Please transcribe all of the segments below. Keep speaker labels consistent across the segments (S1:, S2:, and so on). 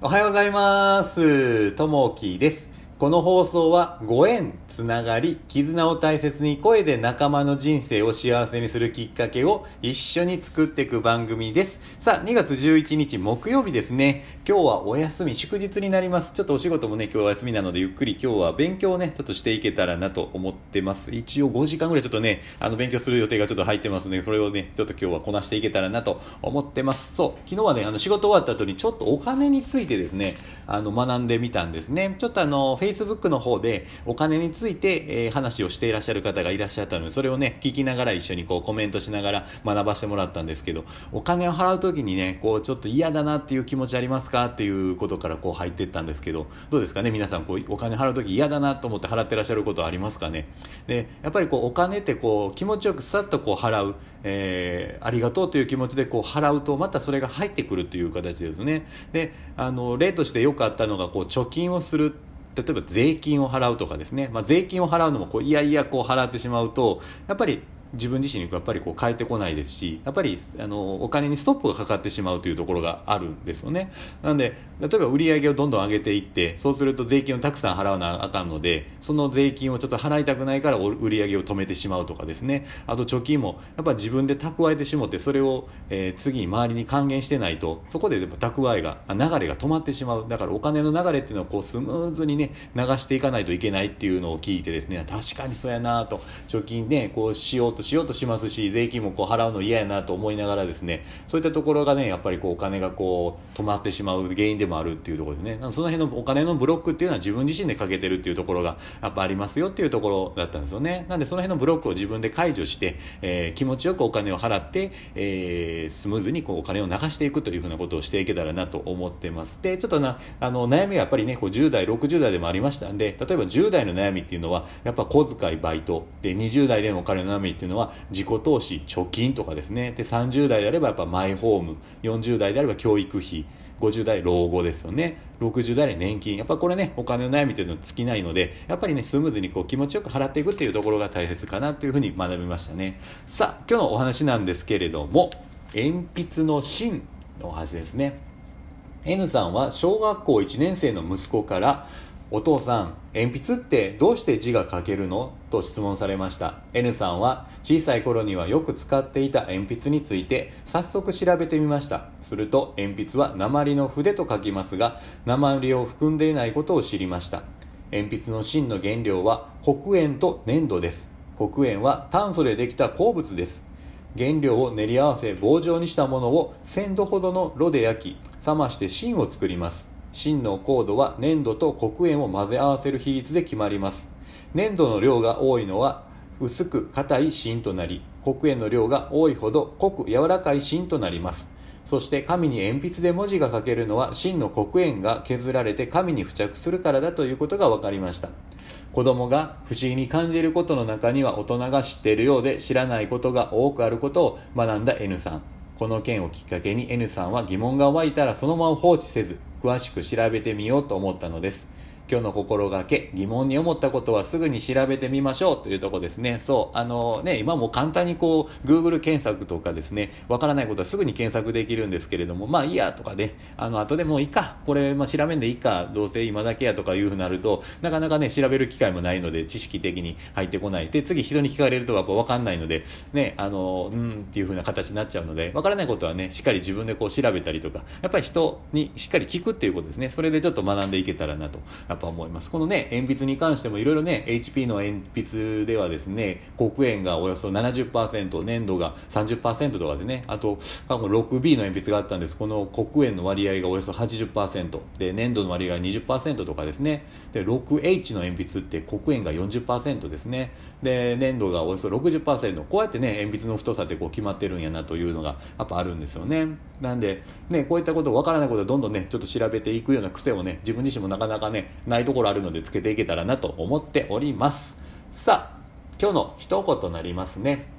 S1: おはようございます。ともきです。この放送はご縁、つながり、絆を大切に声で仲間の人生を幸せにするきっかけを一緒に作っていく番組です。さあ、2月11日木曜日ですね。今日はお休み、祝日になります。ちょっとお仕事もね、今日は休みなのでゆっくり今日は勉強をね、ちょっとしていけたらなと思ってます。一応5時間ぐらいちょっとね、あの勉強する予定がちょっと入ってますので、それをね、ちょっと今日はこなしていけたらなと思ってます。そう、昨日はね、あの仕事終わった後にちょっとお金についてですね、あの学んでみたんですね。ちょっとあの、Facebook の方でお金について、えー話をしていらっしゃる方がいらっしゃったので、それをね、聞きながら一緒にこうコメントしながら学ばせてもらったんですけど、お金を払う時にね、こうちょっと嫌だなっていう気持ちありますかっていうことからこう入ってったんですけど、どうですかね、皆さんこうお金払う時嫌だなと思って払ってらっしゃることありますかね？で、やっぱりこうお金ってこう気持ちよくさっとこう払う、えーありがとうという気持ちでこう払うとまたそれが入ってくるという形ですね。で、あの例としてよくあったのがこう貯金をする例えば税金を払うとかですね、まあ、税金を払うのもこういやいやこう払ってしまうとやっぱり自分自身にやっぱりこう返ってこないですしやっぱりあのお金にストップがかかってしまうというところがあるんですよね。なので例えば売り上げをどんどん上げていってそうすると税金をたくさん払わなあかんのでその税金をちょっと払いたくないから売り上げを止めてしまうとかですね。あと貯金もやっぱ自分で蓄えてしもってそれを、えー次に周りに還元してないとそこでやっぱ蓄えが流れが止まってしまう。だからお金の流れっていうのをこうスムーズにね流していかないといけないっていうのを聞いてですね確かにそうやなと貯金ねこうしようとしようとしますし税金もこう払うの嫌やなと思いながらですねそういったところがねやっぱりこうお金がこう止まってしまう原因でもあるっていうところですね。その辺のお金のブロックっていうのは自分自身でかけてるっていうところがやっぱありますよっていうところだったんですよね。なんでその辺のブロックを自分で解除して、えー気持ちよくお金を払って、えースムーズにこうお金を流していくというふうなことをしていけたらなと思ってますでちょっとなあの悩みがやっぱりねこう10代60代でもありましたんで例えば10代の悩みっていうのはやっぱ小遣いバイトで20代でのお金の悩みっていうのはいうのは自己投資貯金とかですね。で30代であればやっぱマイホーム40代であれば教育費50代老後ですよね。60代で年金。やっぱこれねお金の悩みというのは尽きないのでやっぱりねスムーズにこう気持ちよく払っていくっていうところが大切かなというふうに学びましたね。さあ今日のお話なんですけれども鉛筆の芯のお話ですね。N さんは小学校1年生の息子からお父さん鉛筆ってどうして字が書けるの？と質問されました。N さんは小さい頃にはよく使っていた鉛筆について早速調べてみました。すると鉛筆は鉛の筆と書きますが鉛を含んでいないことを知りました。鉛筆の芯の原料は黒鉛と粘土です。黒鉛は炭素でできた鉱物です。原料を練り合わせ棒状にしたものを1000度ほどの炉で焼き冷まして芯を作ります。芯の硬度は粘土と黒鉛を混ぜ合わせる比率で決まります。粘土の量が多いのは薄く硬い芯となり黒鉛の量が多いほど濃く柔らかい芯となります。そして紙に鉛筆で文字が書けるのは芯の黒鉛が削られて紙に付着するからだということが分かりました。子供が不思議に感じることの中には大人が知っているようで知らないことが多くあることを学んだ N さん。この件をきっかけに N さんは疑問が湧いたらそのまま放置せず詳しく調べてみようと思ったのです。今日の心がけ疑問に思ったことはすぐに調べてみましょうというとこですね。そうあのね今も簡単にこう Google 検索とかですねわからないことはすぐに検索できるんですけれどもまあいいやとかね。あの後でもういいか。これ、まあ、調べんでいいか。どうせ今だけやとかいうふうになるとなかなかね調べる機会もないので知識的に入ってこない。で次人に聞かれるとやっぱ分かんないのでねあのうんっていうふうな形になっちゃうので分からないことはねしっかり自分でこう調べたりとかやっぱり人にしっかり聞くっていうことですね。それでちょっと学んでいけたらなと。やっぱ思います。このね鉛筆に関してもいろいろね HP の鉛筆ではですね黒鉛がおよそ70%粘土が30%とかですねあと過去 6B の鉛筆があったんです。この黒鉛の割合がおよそ80%で粘土の割合が20%とかですね。で 6H の鉛筆って黒鉛が40%ですね。で粘土がおよそ60%こうやってね鉛筆の太さってこう決まってるんやなというのがやっぱあるんですよね。なんでねこういったことわからないことはどんどんねちょっと調べていくような癖をね自分自身もなかなかねないところあるのでつけていけたらなと思っておりますさあ今日の一言となりますね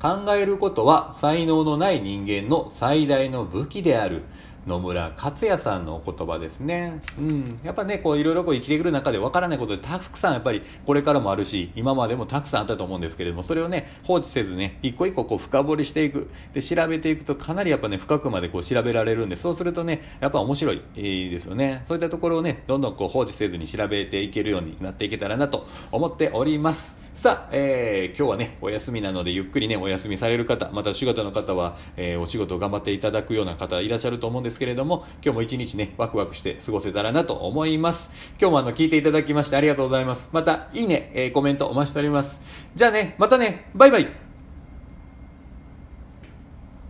S1: 考えることは才能のない人間の最大の武器である。野村克也さんのお言葉ですね。うん。やっぱね、こういろいろこう生きてくる中でわからないことでたくさんやっぱりこれからもあるし、今までもたくさんあったと思うんですけれども、それをね、放置せずね、一個一個こう深掘りしていく。で、調べていくとかなりやっぱね、深くまでこう調べられるんで、そうするとね、やっぱ面白い、ですよね。そういったところをね、どんどんこう放置せずに調べていけるようになっていけたらなと思っております。さあ、えー、今日はね、お休みなのでゆっくりね、お休みされる方、また仕事の方は、えー、お仕事を頑張っていただくような方いらっしゃると思うんですけれども、今日もも一日ね、ワクワクして過ごせたらなと思います。今日もあの、聞いていただきましてありがとうございます。また、いいね、えー、コメントお待ちしております。じゃあね、またね、バイバイ